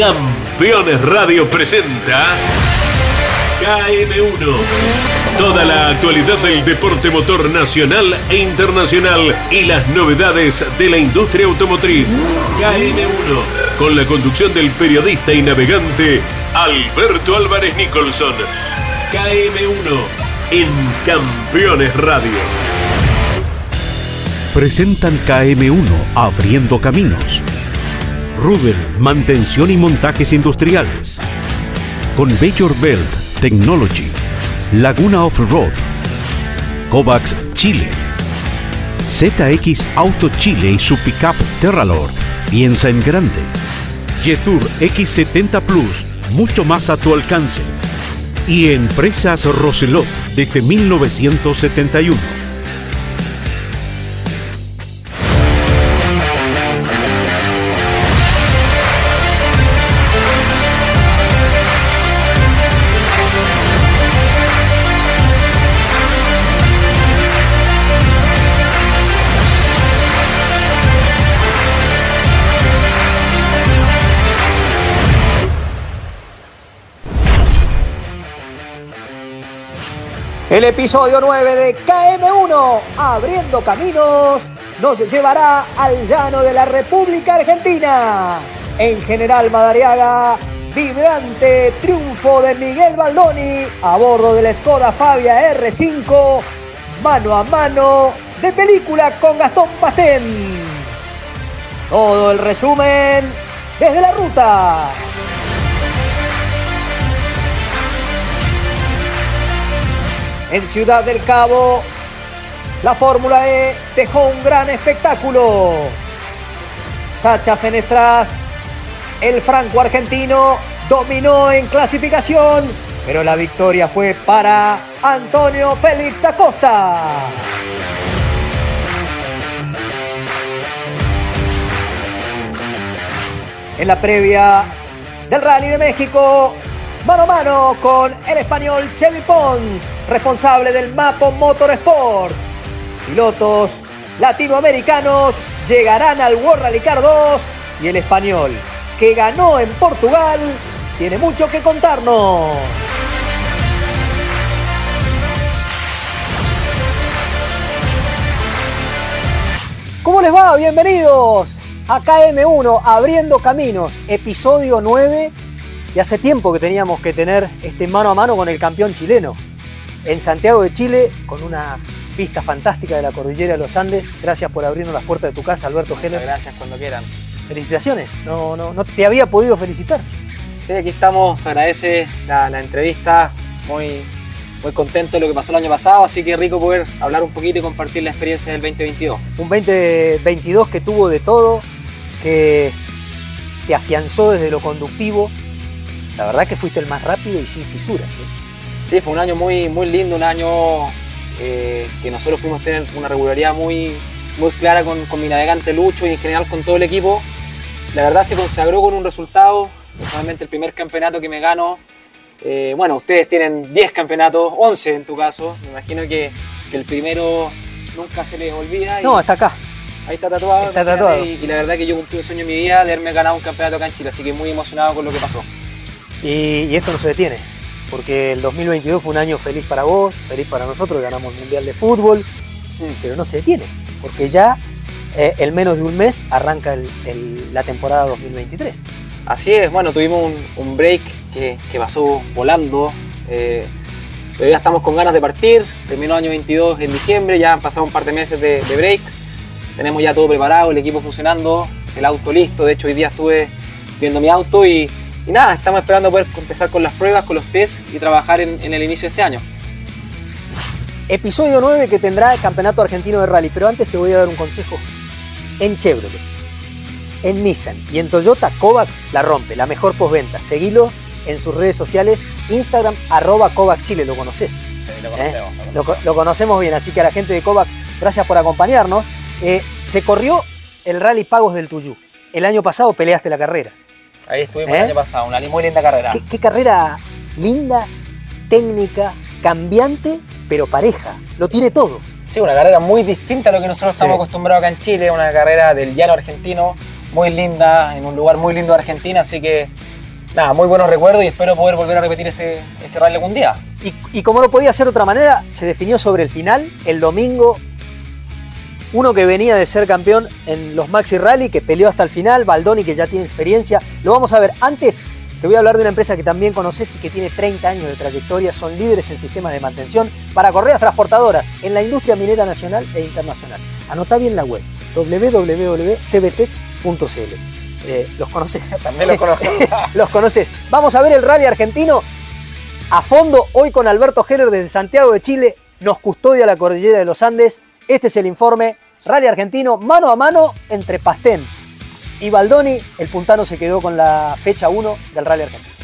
Campeones Radio presenta KM1. Toda la actualidad del deporte motor nacional e internacional y las novedades de la industria automotriz. KM1. Con la conducción del periodista y navegante Alberto Álvarez Nicholson. KM1 en Campeones Radio. Presentan KM1 Abriendo Caminos. Rubel, mantención y montajes industriales. Con Bayor Belt Technology. Laguna Off-Road. Kovacs Chile. ZX Auto Chile y su pickup Terralord. Piensa en grande. Jetour X70 Plus, mucho más a tu alcance. Y Empresas Roselot desde 1971. El episodio 9 de KM1, Abriendo Caminos, nos llevará al llano de la República Argentina. En General Madariaga, vibrante triunfo de Miguel Baldoni a bordo de la Skoda Fabia R5, mano a mano de película con Gastón Pastén. Todo el resumen desde la ruta. En Ciudad del Cabo, la Fórmula E dejó un gran espectáculo. Sacha Fenestras, el franco argentino, dominó en clasificación, pero la victoria fue para Antonio Félix da Costa. En la previa del Rally de México, mano a mano con el español Chevy Pons, responsable del Mapo Motorsport. Pilotos latinoamericanos llegarán al World Rally Car 2 y el español, que ganó en Portugal, tiene mucho que contarnos. ¿Cómo les va? Bienvenidos a KM1 Abriendo Caminos, episodio 9 y hace tiempo que teníamos que tener este mano a mano con el campeón chileno. En Santiago de Chile, con una pista fantástica de la cordillera de los Andes. Gracias por abrirnos las puertas de tu casa, Alberto Heller. Gracias cuando quieran. Felicitaciones. No, no, no te había podido felicitar. Sí, aquí estamos. Agradece la, la entrevista. Muy, muy contento de lo que pasó el año pasado, así que rico poder hablar un poquito y compartir la experiencia del 2022. Un 2022 que tuvo de todo, que te afianzó desde lo conductivo. La verdad que fuiste el más rápido y sin fisuras. ¿eh? Sí, fue un año muy, muy lindo, un año eh, que nosotros pudimos tener una regularidad muy, muy clara con, con mi navegante Lucho y en general con todo el equipo. La verdad se consagró con un resultado, personalmente el primer campeonato que me gano. Eh, bueno, ustedes tienen 10 campeonatos, 11 en tu caso. Me imagino que, que el primero nunca se les olvida. y No, está acá. Ahí está tatuado. Está tatuado. Y, y la verdad que yo cumplí un sueño en mi vida de haberme ganado un campeonato acá en Chile, así que muy emocionado con lo que pasó. Y, y esto no se detiene, porque el 2022 fue un año feliz para vos, feliz para nosotros, ganamos el Mundial de Fútbol, pero no se detiene, porque ya eh, en menos de un mes arranca el- el- la temporada 2023. Así es, bueno, tuvimos un, un break que, que pasó volando. eh, pero ya estamos con ganas de partir. Terminó el año 22 en diciembre, ya han pasado un par de meses de, de break. Tenemos ya todo preparado, el equipo funcionando, el auto listo. De hecho, hoy día estuve viendo mi auto y, y nada, estamos esperando poder empezar con las pruebas, con los tests y trabajar en, en el inicio de este año. Episodio 9 que tendrá el Campeonato Argentino de Rally, pero antes te voy a dar un consejo. En Chevrolet, en Nissan y en Toyota, Kovacs la rompe, la mejor postventa. Seguilo en sus redes sociales, Instagram, arroba Kovacs Chile, lo conoces. ¿eh? Lo, co- lo conocemos bien, así que a la gente de Kovacs, gracias por acompañarnos. Eh, se corrió el Rally Pagos del Tuyú. El año pasado peleaste la carrera. Ahí estuvimos ¿Eh? el año pasado, una muy linda carrera. ¿Qué, qué carrera linda, técnica, cambiante, pero pareja. Lo tiene todo. Sí, una carrera muy distinta a lo que nosotros estamos Sí. acostumbrados acá en Chile, una carrera del llano argentino, muy linda, en un lugar muy lindo de Argentina, así que nada, muy buenos recuerdos y espero poder volver a repetir ese, ese rally algún día. Y, y como no podía ser de otra manera, se definió sobre el final, el domingo, uno que venía de ser campeón en los Maxi Rally, que peleó hasta el final, Baldoni que ya tiene experiencia. Lo vamos a ver. Antes te voy a hablar de una empresa que también conoces y que tiene 30 años de trayectoria, son líderes en sistemas de mantención para correas transportadoras en la industria minera nacional e internacional. Anota bien la web www.cbtech.cl. Eh, ¿Los conoces? También los conozco. ¿Los conoces? Vamos a ver el rally argentino a fondo hoy con Alberto Heller desde Santiago de Chile. Nos custodia la cordillera de los Andes. Este es el informe Rally Argentino mano a mano entre Pastén y Baldoni. El puntano se quedó con la fecha 1 del Rally Argentino.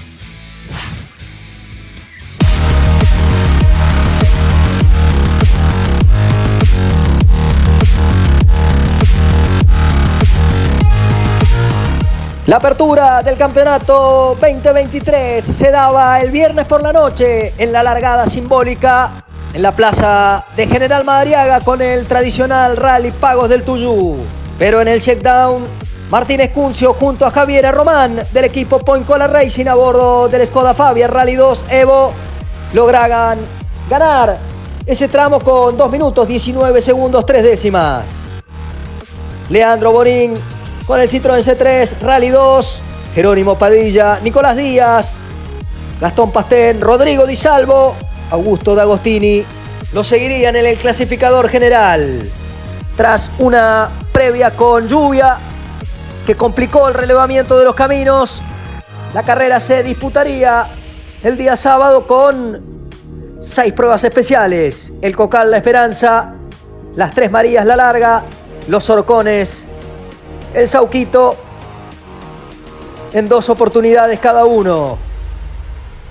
La apertura del campeonato 2023 se daba el viernes por la noche en la largada simbólica en la plaza de General Madariaga con el tradicional rally Pagos del Tuyú. Pero en el checkdown, Martínez Cuncio junto a Javier Román del equipo Point Cola Racing a bordo del Skoda Fabia Rally 2 Evo lograban ganar ese tramo con 2 minutos 19 segundos 3 décimas. Leandro Borín con el Citroën C3 Rally 2, Jerónimo Padilla, Nicolás Díaz, Gastón Pastén, Rodrigo Di Salvo, Augusto D'Agostini lo seguirían en el clasificador general. Tras una previa con lluvia que complicó el relevamiento de los caminos, la carrera se disputaría el día sábado con seis pruebas especiales. El Cocal La Esperanza, las Tres Marías La Larga, los Orcones, el Sauquito en dos oportunidades cada uno.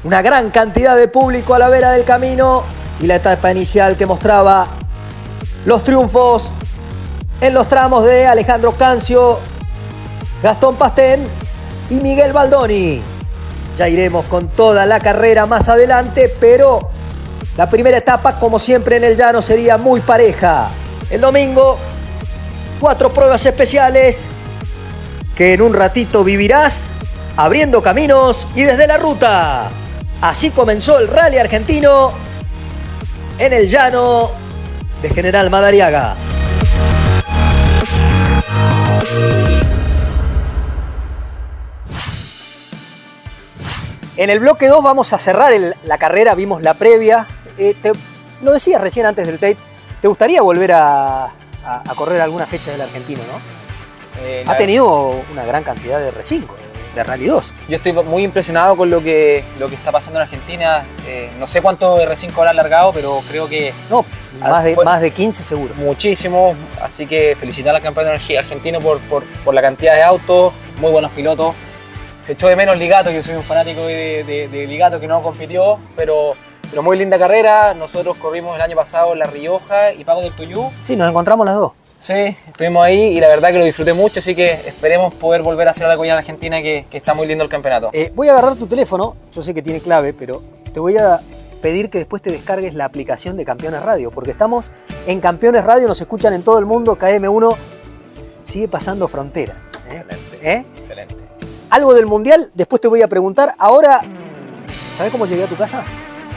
Una gran cantidad de público a la vera del camino y la etapa inicial que mostraba los triunfos en los tramos de Alejandro Cancio, Gastón Pastén y Miguel Baldoni. Ya iremos con toda la carrera más adelante, pero la primera etapa, como siempre en el llano, sería muy pareja. El domingo, cuatro pruebas especiales que en un ratito vivirás abriendo caminos y desde la ruta. Así comenzó el rally argentino en el llano de General Madariaga. En el bloque 2 vamos a cerrar el- la carrera, vimos la previa. Eh, te- lo decías recién antes del tape, ¿te gustaría volver a, a- a correr alguna fecha del argentino, no? Eh, Ha tenido una gran cantidad de R5, de, Rally 2. Yo estoy muy impresionado con lo que, lo que está pasando en Argentina. Eh, no sé cuánto R5 habrá alargado, pero creo que No, Ah, más de, fue- más de 15 seguro. muchísimo. Así que felicitar al campeón arge- argentino por, por, por la cantidad de autos, muy buenos pilotos. Se echó de menos Ligato, yo soy un fanático de, de- de Ligato que no compitió, pero, pero muy linda carrera. Nosotros corrimos el año pasado en La Rioja y Pago del Tuyú. Sí, nos encontramos las dos. Sí, estuvimos ahí y la verdad que lo disfruté mucho, así que esperemos poder volver a hacer ya en Argentina, que, que está muy lindo el campeonato. Eh, voy a agarrar tu teléfono, yo sé que tiene clave, pero te voy a pedir que después te descargues la aplicación de Campeones Radio, porque estamos en Campeones Radio, nos escuchan en todo el mundo, KM1 sigue pasando frontera. ¿eh? Excelente. ¿Eh? Excelente. Algo del Mundial, después te voy a preguntar. Ahora, ¿sabes cómo llegué a tu casa?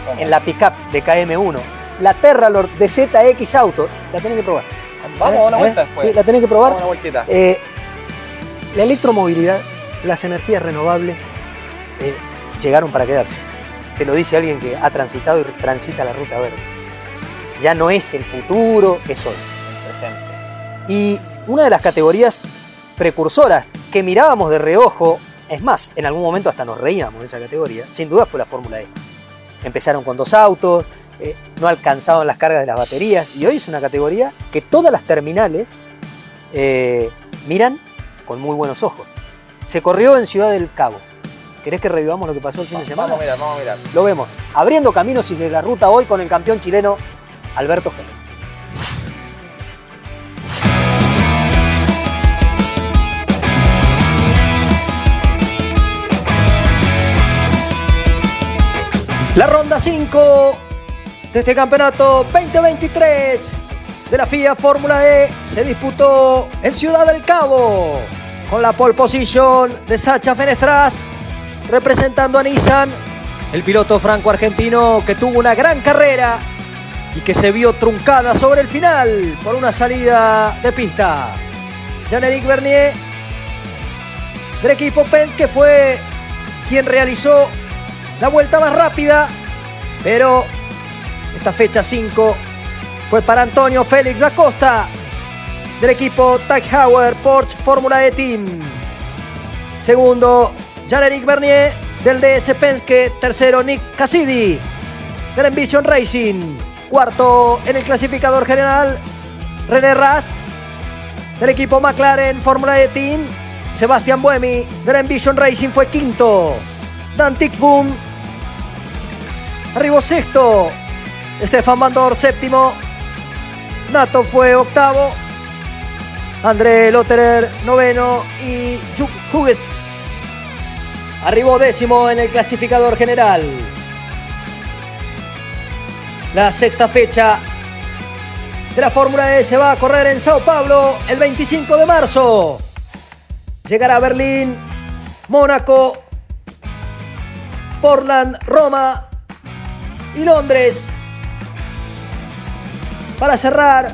¿Cómo? En la pickup de KM1. La Terralord de ZX Auto, la tenés que probar. Vamos ¿Eh? a una ¿Eh? vuelta después. Sí, la tenés que probar. Vamos a una vueltita. Eh, la electromovilidad, las energías renovables eh, llegaron para quedarse. Te lo dice alguien que ha transitado y transita la ruta verde. Ya no es el futuro, es hoy. Presente. Y una de las categorías precursoras que mirábamos de reojo, es más, en algún momento hasta nos reíamos de esa categoría, sin duda fue la Fórmula E. Empezaron con dos autos, eh, no alcanzaban las cargas de las baterías, y hoy es una categoría que todas las terminales eh, miran con muy buenos ojos. Se corrió en Ciudad del Cabo. ¿Querés que revivamos lo que pasó el fin de semana? Vamos a mirar, vamos a mirar. Lo vemos, abriendo caminos y de la ruta hoy con el campeón chileno Alberto Gel. La ronda 5 este campeonato 2023 de la FIA Fórmula E se disputó en Ciudad del Cabo con la pole position de Sacha Fenestras representando a Nissan, el piloto franco-argentino que tuvo una gran carrera y que se vio truncada sobre el final por una salida de pista. Jean-Éric Bernier del equipo Penske fue quien realizó la vuelta más rápida, pero esta fecha 5 fue para Antonio Félix da Costa del equipo Tag Heuer Porsche Fórmula E Team. Segundo, Jean-Éric Bernier del DS Penske. Tercero, Nick Cassidy del Envision Racing. Cuarto en el clasificador general, René Rast del equipo McLaren Fórmula E Team. Sebastián Buemi del Envision Racing fue quinto. Dan Tickboom arribó sexto. Stefan Bandor séptimo. Nato fue octavo. André Lotterer noveno y Juk arribó décimo en el clasificador general. La sexta fecha de la Fórmula E se va a correr en Sao Paulo el 25 de marzo. Llegará a Berlín, Mónaco, Portland, Roma y Londres para cerrar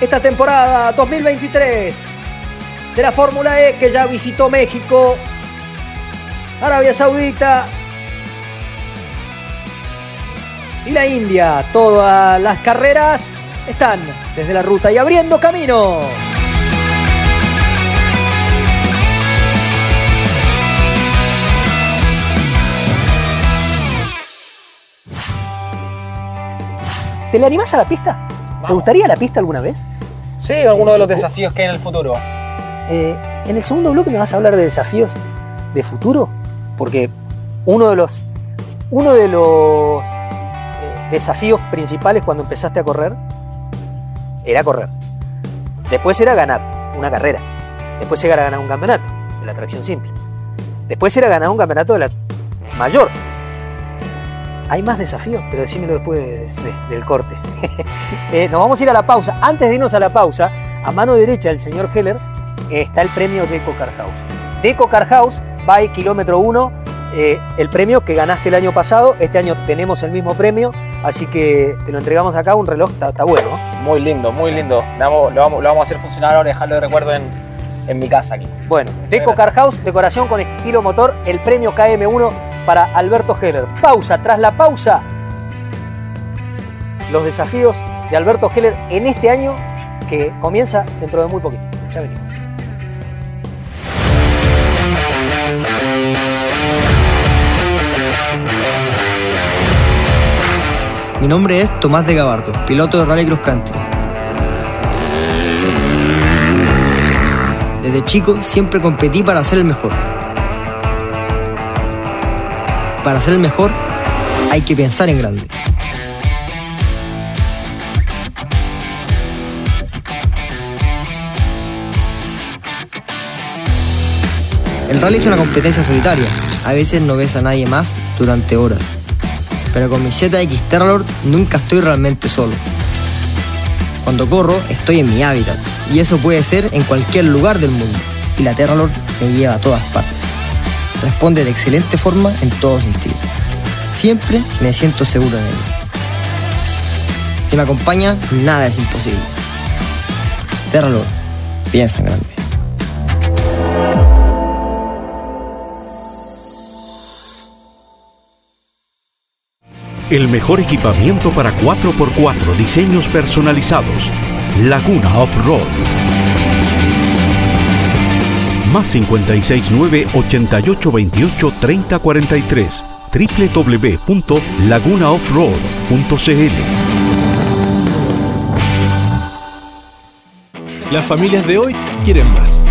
esta temporada 2023 de la Fórmula E que ya visitó México, Arabia Saudita y la India. Todas las carreras están desde la ruta y abriendo camino. ¿Te le animás a la pista? ¿Te gustaría la pista alguna vez? Sí, alguno de los desafíos que hay en el futuro. Eh, en el segundo bloque me vas a hablar de desafíos de futuro, porque uno de los, uno de los eh, desafíos principales cuando empezaste a correr era correr. Después era ganar una carrera. Después era ganar un campeonato de la tracción simple. Después era ganar un campeonato de la mayor. Hay más desafíos, pero decímelo después de- de- del corte. Eh, nos vamos a ir a la pausa. Antes de irnos a la pausa, a mano derecha del señor Heller eh, está el premio Deco Car House. Deco Car House, by kilómetro 1, el premio que ganaste el año pasado. Este año tenemos el mismo premio, así que te lo entregamos acá. Un reloj está, bueno. ¿no? Muy lindo, muy lindo. Vamos- lo, vamos, lo vamos a hacer funcionar ahora dejarlo de recuerdo en, en mi casa aquí. Bueno, Deco Car House, decoración con estilo motor, el premio KM1 para Alberto Heller. Pausa, tras la pausa, los desafíos de Alberto Heller en este año que comienza dentro de muy poquito. Ya venimos. Mi nombre es Tomás de Gabardo, piloto de Rally Cross Country. Desde chico siempre competí para ser el mejor. Para ser el mejor hay que pensar en grande. El rally es una competencia solitaria. A veces no ves a nadie más durante horas. Pero con mi ZX Terralord nunca estoy realmente solo. Cuando corro estoy en mi hábitat y eso puede ser en cualquier lugar del mundo. Y la Terralord me lleva a todas partes. Responde de excelente forma en todo sentido. Siempre me siento seguro en ella. Si me acompaña, nada es imposible. Terralord, piensa en grande. El mejor equipamiento para 4x4 diseños personalizados. Laguna Off-Road. Más 569 8828 3043 www.lagunaoffroad.cl Las familias de hoy quieren más.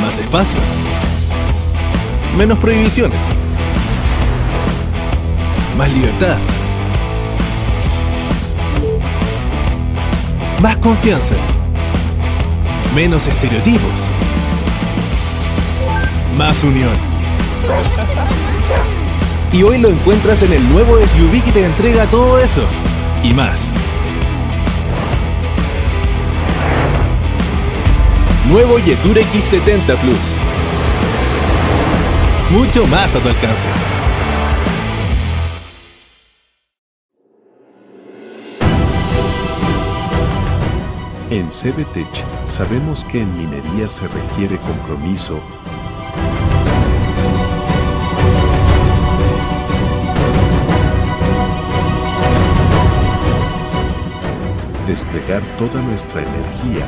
Más espacio. Menos prohibiciones. Más libertad. Más confianza. Menos estereotipos. Más unión. Y hoy lo encuentras en el nuevo SUV que te entrega todo eso. Y más. Nuevo Yetur X70 Plus. mucho más a tu alcance. En CBTech sabemos que en minería se requiere compromiso, desplegar toda nuestra energía,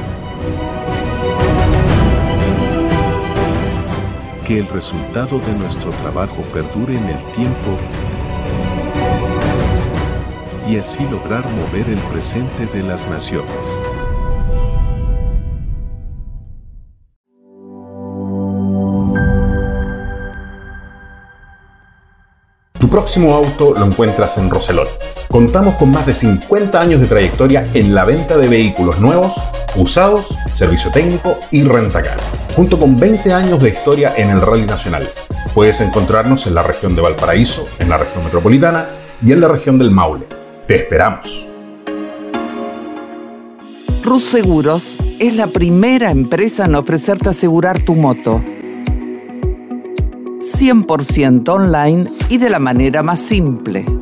que el resultado de nuestro trabajo perdure en el tiempo y así lograr mover el presente de las naciones. Tu próximo auto lo encuentras en Roselot. Contamos con más de 50 años de trayectoria en la venta de vehículos nuevos, usados, servicio técnico y rentacar, junto con 20 años de historia en el Rally Nacional. Puedes encontrarnos en la región de Valparaíso, en la región metropolitana y en la región del Maule. Te esperamos. Rus Seguros es la primera empresa en ofrecerte asegurar tu moto 100% online y de la manera más simple.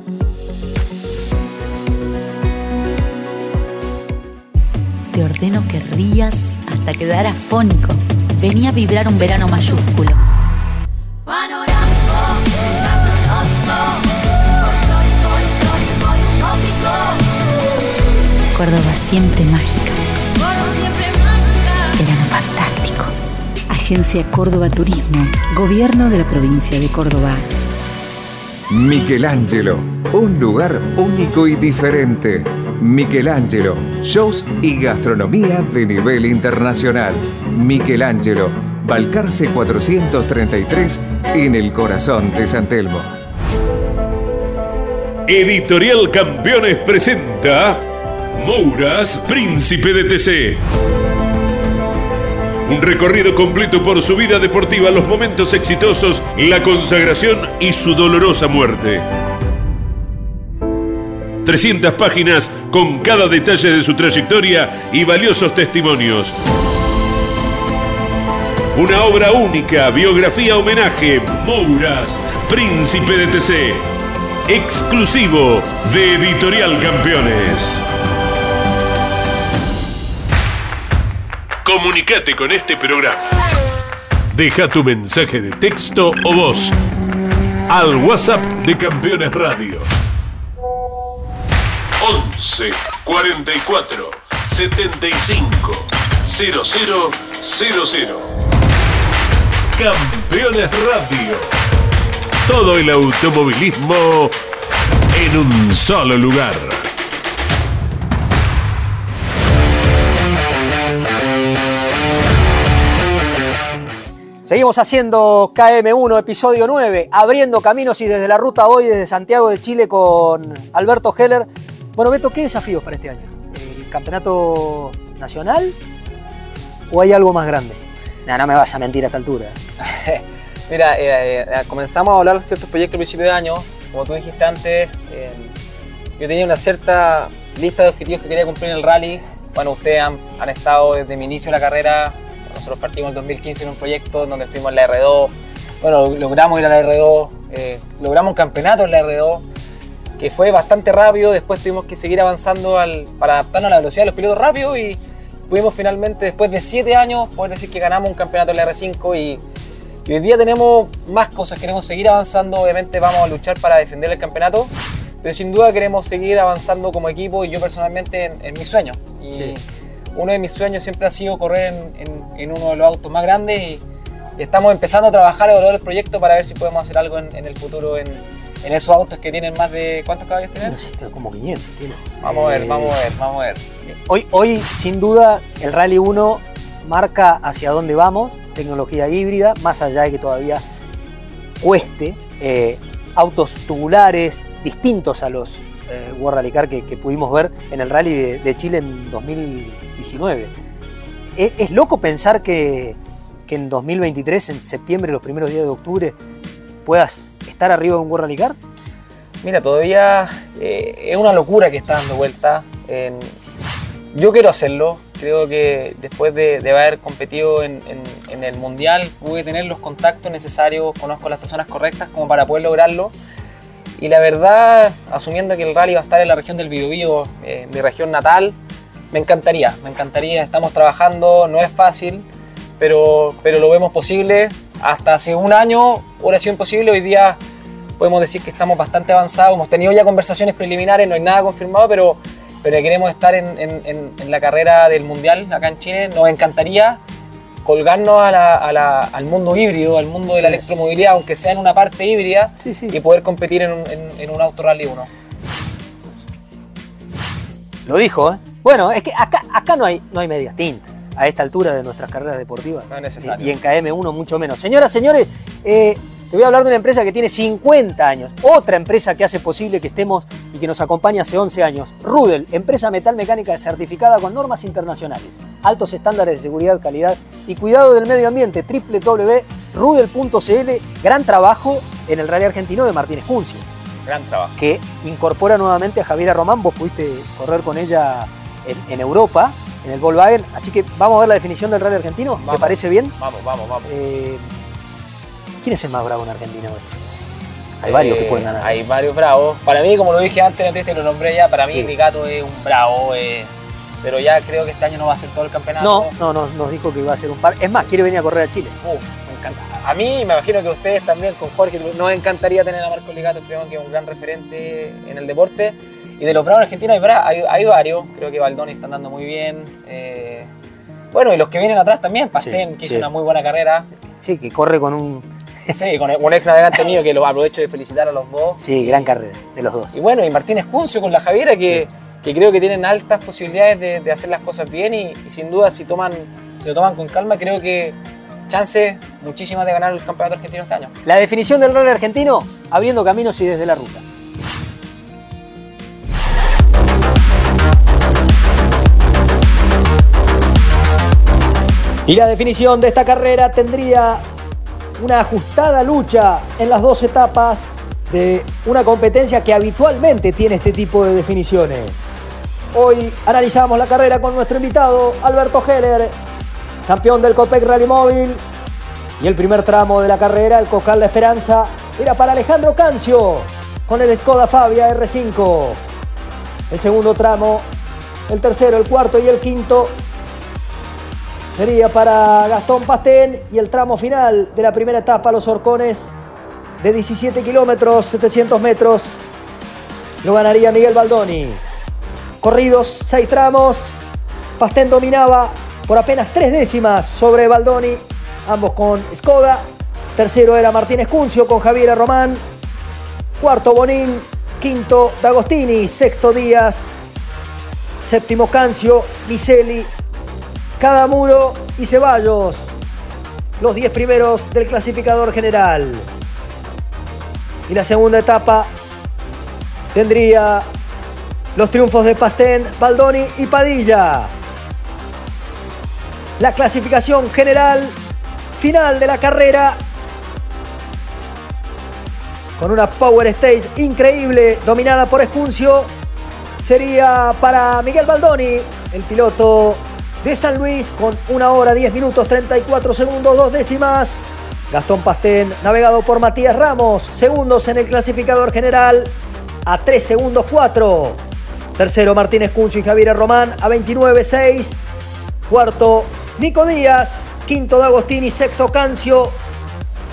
Te ordeno que rías hasta quedar afónico. Venía a vibrar un verano mayúsculo. Córdoba siempre mágica. Verano fantástico. Agencia Córdoba Turismo. Gobierno de la provincia de Córdoba. Michelangelo. Un lugar único y diferente Michelangelo, shows y gastronomía de nivel internacional. Michelangelo, Balcarce 433 en el corazón de San Telmo. Editorial Campeones presenta Mouras, Príncipe de TC. Un recorrido completo por su vida deportiva, los momentos exitosos, la consagración y su dolorosa muerte. 300 páginas con cada detalle de su trayectoria y valiosos testimonios. Una obra única, biografía homenaje, Mouras, Príncipe de TC. Exclusivo de Editorial Campeones. Comunicate con este programa. Deja tu mensaje de texto o voz al WhatsApp de Campeones Radio 11 44 75 00 Campeones Radio. Todo el automovilismo en un solo lugar. Seguimos haciendo KM1, episodio 9, abriendo caminos y desde la ruta hoy, desde Santiago de Chile con Alberto Heller. Bueno, Beto, ¿qué desafíos para este año? ¿El campeonato nacional o hay algo más grande? No, no me vas a mentir a esta altura. Mira, eh, eh, comenzamos a hablar de ciertos proyectos a principio de año. Como tú dijiste antes, eh, yo tenía una cierta lista de objetivos que quería cumplir en el rally. Bueno, ustedes han, han estado desde mi inicio de la carrera nosotros partimos en 2015 en un proyecto donde estuvimos en la R2. Bueno, logramos ir a la R2, eh, logramos un campeonato en la R2, que fue bastante rápido. Después tuvimos que seguir avanzando al, para adaptarnos a la velocidad de los pilotos rápidos y pudimos finalmente, después de 7 años, poder decir que ganamos un campeonato en la R5 y, y hoy día tenemos más cosas, queremos seguir avanzando. Obviamente vamos a luchar para defender el campeonato pero sin duda queremos seguir avanzando como equipo y yo personalmente en, en mi sueño. Y Sí. uno de mis sueños siempre ha sido correr en, en- en uno de los autos más grandes y, y estamos empezando a trabajar a evaluar el proyecto para ver si podemos hacer algo en, en el futuro en, en esos autos que tienen más de... ¿Cuántos caballos tienen? No sé, como 500. tiene. Vamos a ver, Eh, vamos a ver, vamos a ver. Hoy, hoy, sin duda, el Rally 1 marca hacia dónde vamos, tecnología híbrida, más allá de que todavía cueste, eh, autos tubulares distintos a los eh, World Rally Car que, que pudimos ver en el Rally de, de Chile en 2019. Es, es loco pensar que, que en 2023, en septiembre, los primeros días de octubre, puedas estar arriba de un World Rally Car. Mira, todavía eh, es una locura que está dando vuelta. Yo quiero hacerlo. Creo que después de, de haber competido en, en- el Mundial, pude tener los contactos necesarios, conozco las personas correctas como para poder lograrlo. Y la verdad, asumiendo que el rally va a estar en la región del Biobío, eh, mi región natal, me encantaría, me encantaría. Estamos trabajando, no es fácil, pero, pero lo vemos posible. Hasta hace un año hubiera sido imposible, hoy día podemos decir que estamos bastante avanzados. Hemos tenido ya conversaciones preliminares, no hay nada confirmado, pero, pero queremos estar en, en- en- en la carrera del Mundial acá en Chile. Nos encantaría colgarnos a la- a la- al mundo híbrido, al mundo de la Sí. electromovilidad, aunque sea en una parte híbrida, y poder competir en un, en- en un Auto Rally 1. Lo dijo, ¿eh? Bueno, es que acá, acá no, hay, no hay medias tintas a esta altura de nuestras carreras deportivas. No es necesario. Y, en KM1 mucho menos. Señoras, señores, eh, te voy a hablar de una empresa que tiene 50 años. Otra empresa que hace posible que estemos y que nos acompaña hace 11 años. Rudel, empresa metal mecánica certificada con normas internacionales, altos estándares de seguridad, calidad y cuidado del medio ambiente. www.rudel.cl. Gran trabajo en el Rally Argentino de Martínez Cuncio Gran trabajo. que incorpora nuevamente a Javiera Román. Vos pudiste correr con ella en, en Europa, en el Volkswagen. Así que vamos a ver la definición del rally argentino. ¿Te Vamos. parece bien? Vamos, vamos, vamos. Eh, ¿Quién es el más bravo en Argentina hoy? Hay varios que Eh, pueden ganar. Hay varios bravos. Para mí, como lo dije antes, antes te lo nombré ya, para mí Sí. Ricato es un bravo. eh, pero ya creo que este año no va a ser todo el campeonato. No, no, no, nos dijo que iba a ser un par. Es más, quiere venir a correr a Chile. Uf, me encanta. A mí, me imagino que ustedes también, con Jorge, nos encantaría tener a Marco Ligato, creo que es un gran referente en el deporte. Y de los bravos en Argentina hay, hay, hay varios, creo que Baldoni está andando muy bien. eh, bueno, y los que vienen atrás también, Pastén, Sí, que sí. hizo una muy buena carrera. Sí, que corre con un. Sí, con un ex navegante mío que lo aprovecho de felicitar a los dos. Sí, gran carrera de los dos. Y bueno, y Martínez Cuncio con la Javiera, que, que creo que tienen altas posibilidades de, de hacer las cosas bien y, y sin duda si toman, se lo toman con calma, creo que chances muchísimas de ganar el campeonato argentino este año. La definición del rally argentino, abriendo caminos y desde la ruta. Y la definición de esta carrera tendría una ajustada lucha en las dos etapas de una competencia que habitualmente tiene este tipo de definiciones. Hoy analizamos la carrera con nuestro invitado Alberto Heller, campeón del Copec Rally Móvil. Y el primer tramo de la carrera, el Cocal La Esperanza, era para Alejandro Cancio con el Skoda Fabia R5. El segundo tramo, el tercero, el cuarto y el quinto sería para Gastón Pastén y el tramo final de la primera etapa, los Horcones, de 17 kilómetros, 700 metros, lo ganaría Miguel Baldoni. Corridos seis tramos, Pastén dominaba por apenas tres décimas sobre Baldoni, ambos con Skoda. Tercero era Martínez Cuncio con Javiera Román. Cuarto Bonín, quinto D'Agostini, sexto Díaz, séptimo Cancio, Miseli, Cadamuro y Ceballos. Los 10 primeros del clasificador general. Y la segunda etapa tendría los triunfos de Pastén, Baldoni y Padilla. La clasificación general final de la carrera con una Power Stage increíble dominada por Escuncio sería para Miguel Baldoni, el piloto de San Luis con una hora 10 minutos 34 segundos dos décimas. Gastón Pastén navegado por Matías Ramos, segundos en el clasificador general a 3 segundos 4. Tercero Martínez Cuncio y Javier Román a 29.6. Cuarto Nico Díaz. Quinto D'Agostini. Sexto Cancio.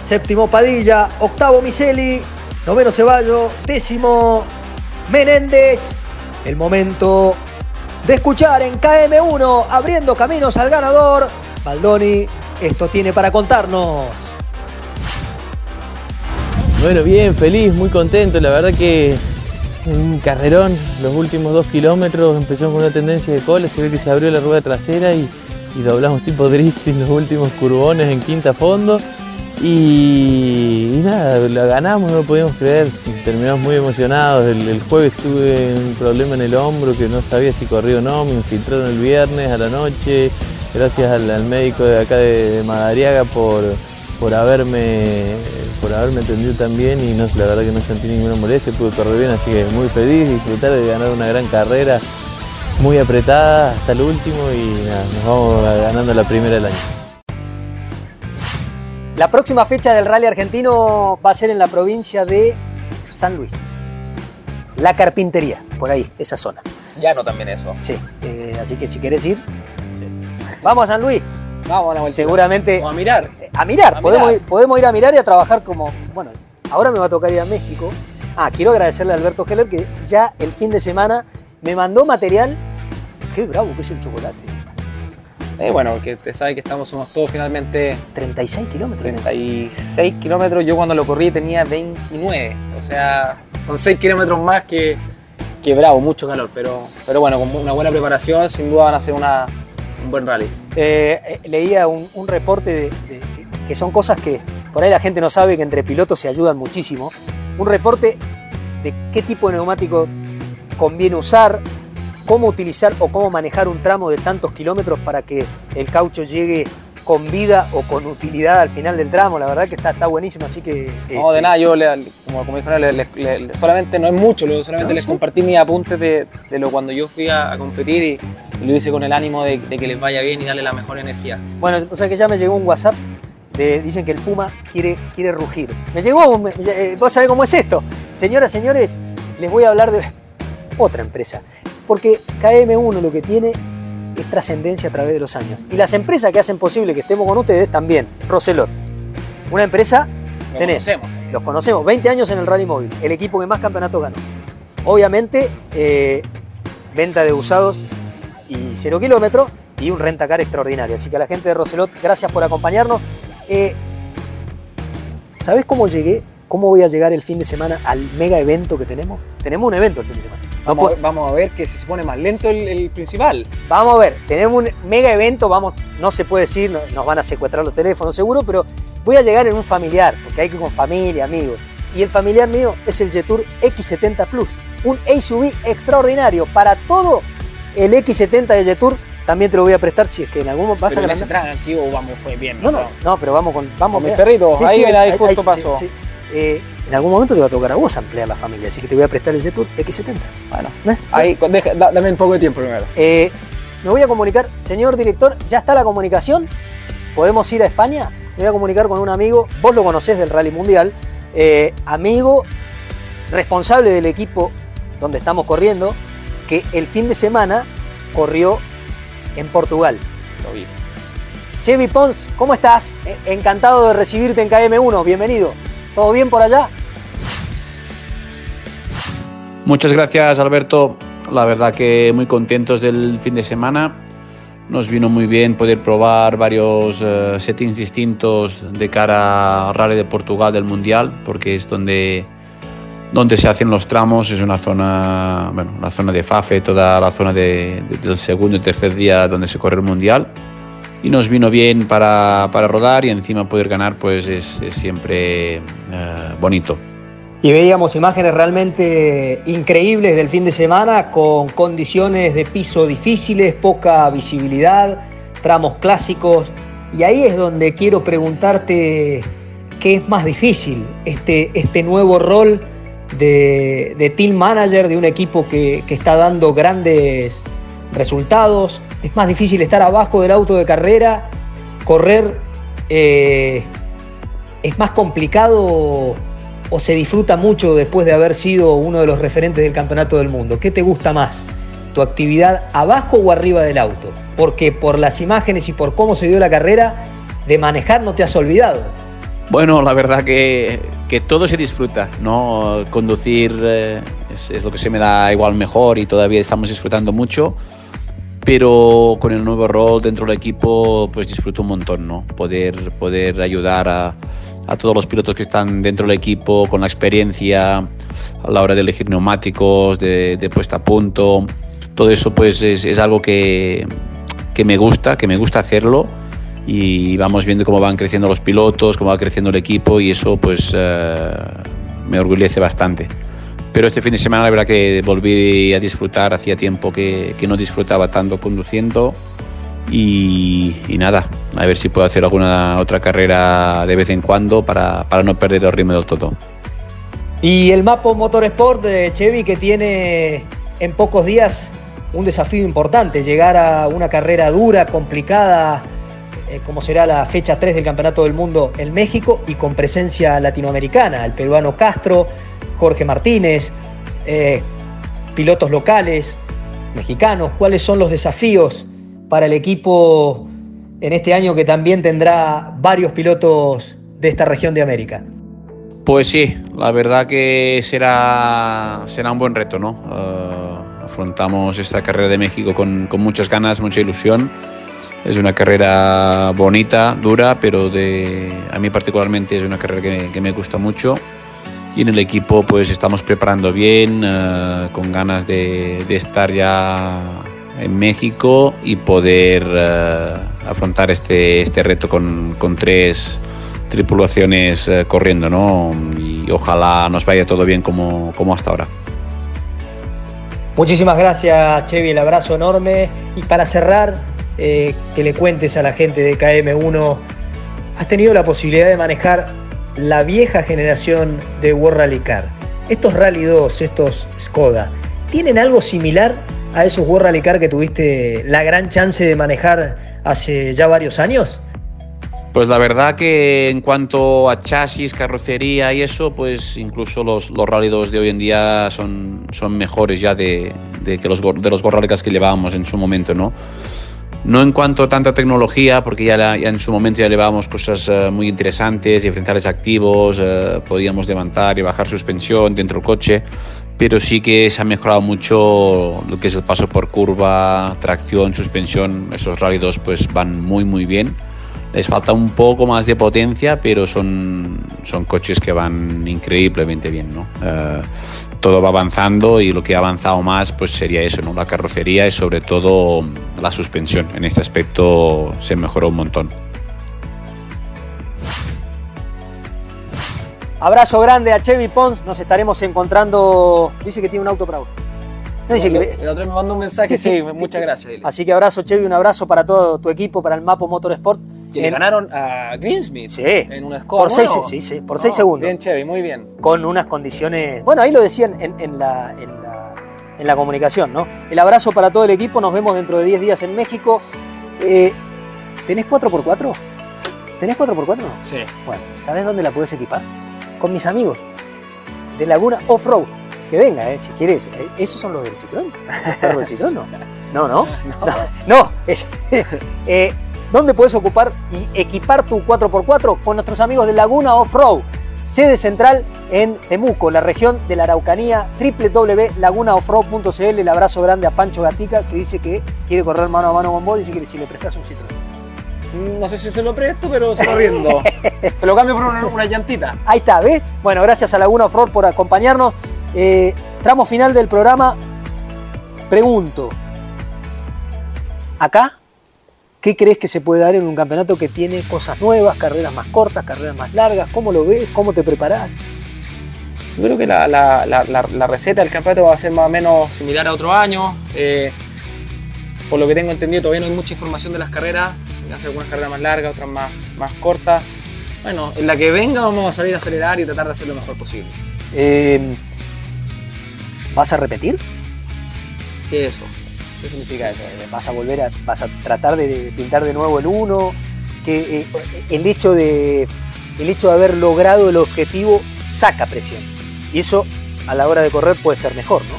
Séptimo Padilla. Octavo Miseli. Noveno Ceballo. Décimo Menéndez. El momento de escuchar en KM1 abriendo caminos al ganador. Baldoni, esto tiene para contarnos. Bueno, bien, feliz, muy contento. La verdad que un carrerón. Los últimos dos kilómetros empezó con una tendencia de cola. Se ve que se abrió la rueda trasera y, y doblamos tipo drifting los últimos curbones en quinta fondo. Y, y nada, la ganamos, no lo podíamos creer. Terminamos muy emocionados. El, jueves tuve un problema en el hombro que no sabía si corría o no, me infiltraron el viernes a la noche. Gracias al, al médico de acá de, de Madariaga por, por haberme por haberme atendido tan bien y no, la verdad que no sentí ninguna molestia, pude correr bien, así que muy feliz, disfrutar de ganar una gran carrera, muy apretada hasta el último y nada, nos vamos ganando la primera del año. La próxima fecha del rally argentino va a ser en la provincia de San Luis. La Carpintería, por ahí, esa zona. Ya no también eso. Sí, eh, así que si querés ir, sí. vamos a San Luis. Vamos a la Seguramente. Vamos a mirar. A mirar, a podemos, mirar. Ir, podemos ir a mirar y a trabajar como. Bueno, ahora me va a tocar ir a México. Ah, quiero agradecerle a Alberto Heller que ya el fin de semana me mandó material. Qué bravo que es el chocolate. Eh, bueno, que te sabe que estamos, somos todos finalmente. 36 kilómetros. 36 kilómetros. Yo cuando lo corrí tenía 29. O sea, son 6 kilómetros más que, que bravo, mucho calor. Pero, pero bueno, con una buena preparación, sin duda van a ser una, un buen rally. Eh, leía un, un reporte de, que son cosas que por ahí la gente no sabe que entre pilotos se ayudan muchísimo. Un reporte de qué tipo de neumático conviene usar, cómo utilizar o cómo manejar un tramo de tantos kilómetros para que el caucho llegue con vida o con utilidad al final del tramo. La verdad que está, está buenísimo, así que... No, de nada, yo, le, como, como dijeron, le, le, solamente no es mucho, solamente ¿No? les compartí mis apuntes de, de, lo cuando yo fui a, a competir y, y, lo hice con el ánimo de, de, que les vaya bien y darle la mejor energía. Bueno, o sea que ya me llegó un WhatsApp. De, dicen que el Puma quiere, quiere rugir. Me llegó, me, eh, vos sabés cómo es esto. Señoras, señores, les voy a hablar de otra empresa. Porque KM1 lo que tiene es trascendencia a través de los años. Y las empresas que hacen posible que estemos con ustedes también. Roselot. Una empresa, lo tenés, conocemos. los conocemos, 20 años en el rally móvil, el equipo que más campeonatos ganó. Obviamente, eh, venta de usados y cero kilómetros y un rentacar extraordinario. Así que a la gente de Roselot, gracias por acompañarnos. Eh, ¿Sabés cómo llegué? ¿Cómo voy a llegar el fin de semana al mega evento que tenemos? Tenemos un evento el fin de semana. Vamos, no a, ver, vamos a ver que si se pone más lento el, el, principal. Vamos a ver, tenemos un mega evento, vamos, no se puede decir, nos van a secuestrar los teléfonos seguro, pero voy a llegar en un familiar, porque hay que ir con familia, amigos. Y el familiar mío es el Jetour X70 Plus, un SUV extraordinario para todo el X70 de Jetour también te lo voy a prestar si es que en algún momento vas a ganar. vamos, fue bien. No, no, no, pero vamos con. Vamos, con mi perrito, sí, ahí, sí, ahí, ahí justo ahí, pasó. Sí, eh, en algún momento te va a tocar a vos ampliar la familia, así que te voy a prestar el Jetour X70. Bueno, ¿Eh? ahí, deja, dame un poco de tiempo primero. Eh, me voy a comunicar, señor director, ya está la comunicación. ¿Podemos ir a España? Me voy a comunicar con un amigo, vos lo conocés del Rally Mundial, eh, amigo responsable del equipo donde estamos corriendo, que el fin de semana corrió en Portugal. Lo vi. Chevy Pons, ¿cómo estás? Encantado de recibirte en KM1, bienvenido. ¿Todo bien por allá? Muchas gracias Alberto, la verdad que muy contentos del fin de semana. Nos vino muy bien poder probar varios uh, settings distintos de cara al Rally de Portugal del Mundial, porque es donde, donde se hacen los tramos, es una zona, bueno, zona de FAFE, toda la zona de, de, del segundo y tercer día donde se corre el Mundial. Y nos vino bien para, para rodar y encima poder ganar, pues es, siempre uh, bonito. Y veíamos imágenes realmente increíbles del fin de semana con condiciones de piso difíciles, poca visibilidad, tramos clásicos. Y ahí es donde quiero preguntarte qué es más difícil, este, este nuevo rol de, de team manager de un equipo que, que está dando grandes resultados. Es más difícil estar abajo del auto de carrera, correr. Eh, es más complicado o se disfruta mucho después de haber sido uno de los referentes del campeonato del mundo? ¿Qué te gusta más? ¿Tu actividad abajo o arriba del auto? Porque por las imágenes y por cómo se dio la carrera, de manejar no te has olvidado. Bueno, la verdad que, que todo se disfruta, ¿no? Conducir eh, es, es, lo que se me da igual mejor y todavía estamos disfrutando mucho, pero con el nuevo rol dentro del equipo pues disfruto un montón, ¿no? Poder, poder ayudar a, a todos los pilotos que están dentro del equipo con la experiencia a la hora de elegir neumáticos, de, puesta a punto. Todo eso pues es, algo que, que, me gusta, que me gusta hacerlo y vamos viendo cómo van creciendo los pilotos, cómo va creciendo el equipo y eso pues uh, me orgullece bastante. Pero este fin de semana la verdad que volví a disfrutar, hacía tiempo que, que no disfrutaba tanto conduciendo y, y, nada, a ver si puedo hacer alguna otra carrera de vez en cuando para, para no perder el ritmo del todo. Y el Mapo Motorsport de Chevy que tiene en pocos días un desafío importante, llegar a una carrera dura, complicada, eh, como será la fecha 3 del Campeonato del Mundo en México y con presencia latinoamericana, el peruano Castro, Jorge Martínez, eh, pilotos locales, mexicanos, cuáles son los desafíos para el equipo en este año que también tendrá varios pilotos de esta región de América. Pues sí, la verdad que será, será un buen reto, ¿no? Uh, afrontamos esta carrera de México con, con, muchas ganas, mucha ilusión. Es una carrera bonita, dura, pero de, a mí particularmente es una carrera que, que me gusta mucho. Y en el equipo pues estamos preparando bien, uh, con ganas de, de, estar ya en México y poder uh, afrontar este, este reto con, con tres tripulaciones eh, corriendo, ¿no? Y ojalá nos vaya todo bien como, como hasta ahora. Muchísimas gracias, Chevy, el abrazo enorme. Y para cerrar, eh, que le cuentes a la gente de KM1, has tenido la posibilidad de manejar la vieja generación de World Rally Car. Estos Rally 2, estos Skoda, ¿tienen algo similar a esos World Rally Car que tuviste la gran chance de manejar hace ya varios años? Pues la verdad que en cuanto a chasis, carrocería y eso, pues incluso los, los Rally 2 de hoy en día son, son mejores ya de, de, que los, de los Rally que llevábamos en su momento, ¿no? No en cuanto a tanta tecnología, porque ya, en su momento ya llevábamos cosas uh, muy interesantes, diferenciales activos, uh, podíamos levantar y bajar suspensión dentro del coche, pero sí que se ha mejorado mucho lo que es el paso por curva, tracción, suspensión, esos Rally 2 pues van muy muy bien les falta un poco más de potencia, pero son, son coches que van increíblemente bien, ¿no? Uh, todo va avanzando y lo que ha avanzado más pues sería eso, ¿no? La carrocería y sobre todo la suspensión. En este aspecto se mejoró un montón. Abrazo grande a Chevy Pons, nos estaremos encontrando. Dice que tiene un auto bravo. No, dice que... El otro me mandó un mensaje, sí, sí muchas gracias. Dile. Así que abrazo Chevy, un abrazo para todo tu equipo, para el Mapo Motorsport. Que le ganaron a Greensmith sí, en un score por seis, sí, sí, por 6 segundos. Bien, Chevy, muy bien. Con unas condiciones. Bueno, ahí lo decían en, en, la, en, la, en, la, comunicación, ¿no? El abrazo para todo el equipo, nos vemos dentro de 10 días en México. Eh, ¿Tenés 4x4? ¿Tenés 4x4 no? Sí. Bueno, ¿sabes dónde la puedes equipar? Con mis amigos de Laguna Off-Road. Que venga, eh, si quieres. Eh, ¿Esos son los del Citrón? ¿Los perros del Citrón? No. No, no. No. no, no es, eh, ¿Dónde puedes ocupar y equipar tu 4x4? Con nuestros amigos de Laguna Off-Road. Sede central en Temuco, la región de la Araucanía, www.lagunaoffroad.cl. El abrazo grande a Pancho Gatica, que dice que quiere correr mano a mano con vos, dice que si le prestas un Citroën. No sé si se lo presto, pero se lo riendo. se lo cambio por una, una, llantita. Ahí está, ¿ves? Bueno, gracias a Laguna Off-Road por acompañarnos. Eh, tramo final del programa. Pregunto, ¿acá ¿Qué crees que se puede dar en un campeonato que tiene cosas nuevas, carreras más cortas, carreras más largas? ¿Cómo lo ves? ¿Cómo te preparás? Yo creo que la, la, la, la receta del campeonato va a ser más o menos similar a otro año. Eh, por lo que tengo entendido, todavía no hay mucha información de las carreras. Se me hace algunas carreras más largas, otras más, más cortas. Bueno, en la que venga vamos a salir a acelerar y tratar de hacer lo mejor posible. Eh, ¿Vas a repetir? ¿Qué es eso? ¿Qué significa eso? Vas a volver a, vas a tratar de pintar de nuevo el 1, que eh, el, hecho de, el hecho de haber logrado el objetivo saca presión. Y eso a la hora de correr puede ser mejor, ¿no?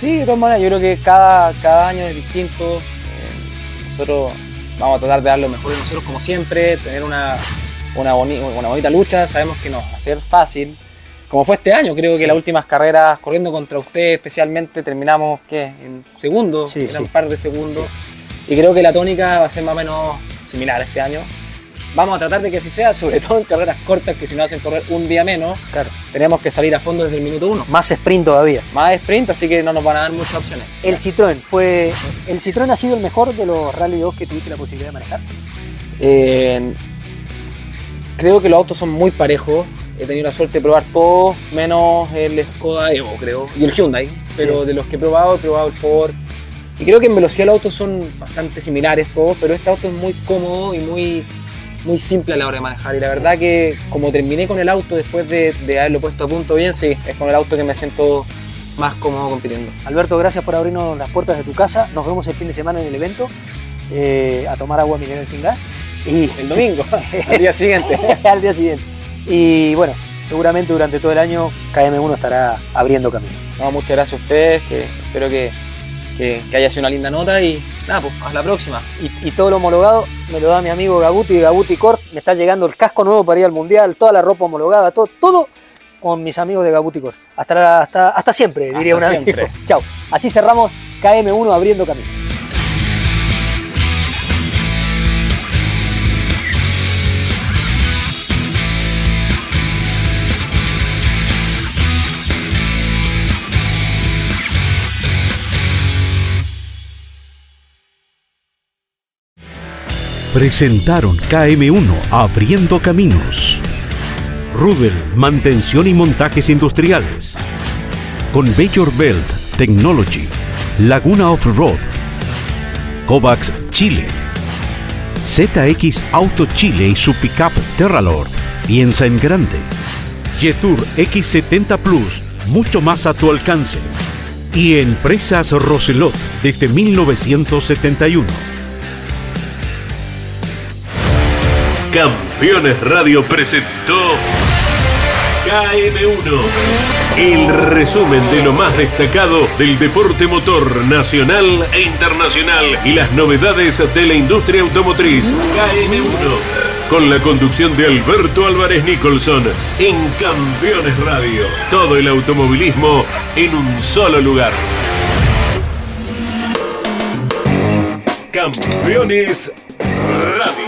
Sí, de todas maneras, yo creo que cada, cada año es distinto. Eh, nosotros vamos a tratar de dar lo mejor de nosotros como siempre, tener una, una bonita lucha. Sabemos que no va a ser fácil, como fue este año, creo que sí. las últimas carreras corriendo contra usted especialmente terminamos ¿qué? en segundo, sí, un par de segundos. Y creo que la tónica va a ser más o menos similar este año. Vamos a tratar de que así sea, sobre todo en carreras cortas que si no hacen correr un día menos, claro. tenemos que salir a fondo desde el minuto uno. Más sprint todavía. Más sprint, así que no nos van a dar muchas opciones. El Citroën fue. ¿El Citroën ha sido el mejor de los Rally 2 que tuviste la posibilidad de manejar? Eh, creo que los autos son muy parejos. He tenido la suerte de probar todo, menos el Skoda Evo, creo, y el Hyundai. Pero de los que he probado, he probado el Ford. Y creo que en velocidad los autos son bastante similares todos, pero este auto es muy cómodo y muy, muy simple a la hora de manejar. Y la verdad que como terminé con el auto después de, de haberlo puesto a punto bien, sí, es con el auto que me siento más cómodo compitiendo. Alberto, gracias por abrirnos las puertas de tu casa. Nos vemos el fin de semana en el evento eh, a tomar agua mineral sin gas. Y el domingo, al día siguiente. al día siguiente. Y bueno, seguramente durante todo el año KM1 estará abriendo caminos. No, muchas gracias a ustedes, que espero que, que, haya sido una linda nota y nada, pues hasta la próxima. Y, todo lo homologado me lo da mi amigo Gabuti, Gabuti Cort, me está llegando el casco nuevo para ir al Mundial, toda la ropa homologada, todo, todo con mis amigos de Gabuti Cort. Hasta, hasta, hasta siempre, diría una vez. Chao. Así cerramos KM1 abriendo caminos. Presentaron KM1 Abriendo Caminos. Rudel, mantención y montajes industriales. Con Bayor Belt Technology, Laguna Off-Road. Kovacs Chile. ZX Auto Chile y su pickup Terralord. Piensa en grande. Jetour X70 Plus, mucho más a tu alcance. Y Empresas Roselot desde 1971 Campeones Radio presentó KM1, el resumen de lo más destacado del deporte motor nacional e internacional y las novedades de la industria automotriz. KM1, con la conducción de Alberto Álvarez Nicholson en Campeones Radio. Todo el automovilismo en un solo lugar. Campeones Radio.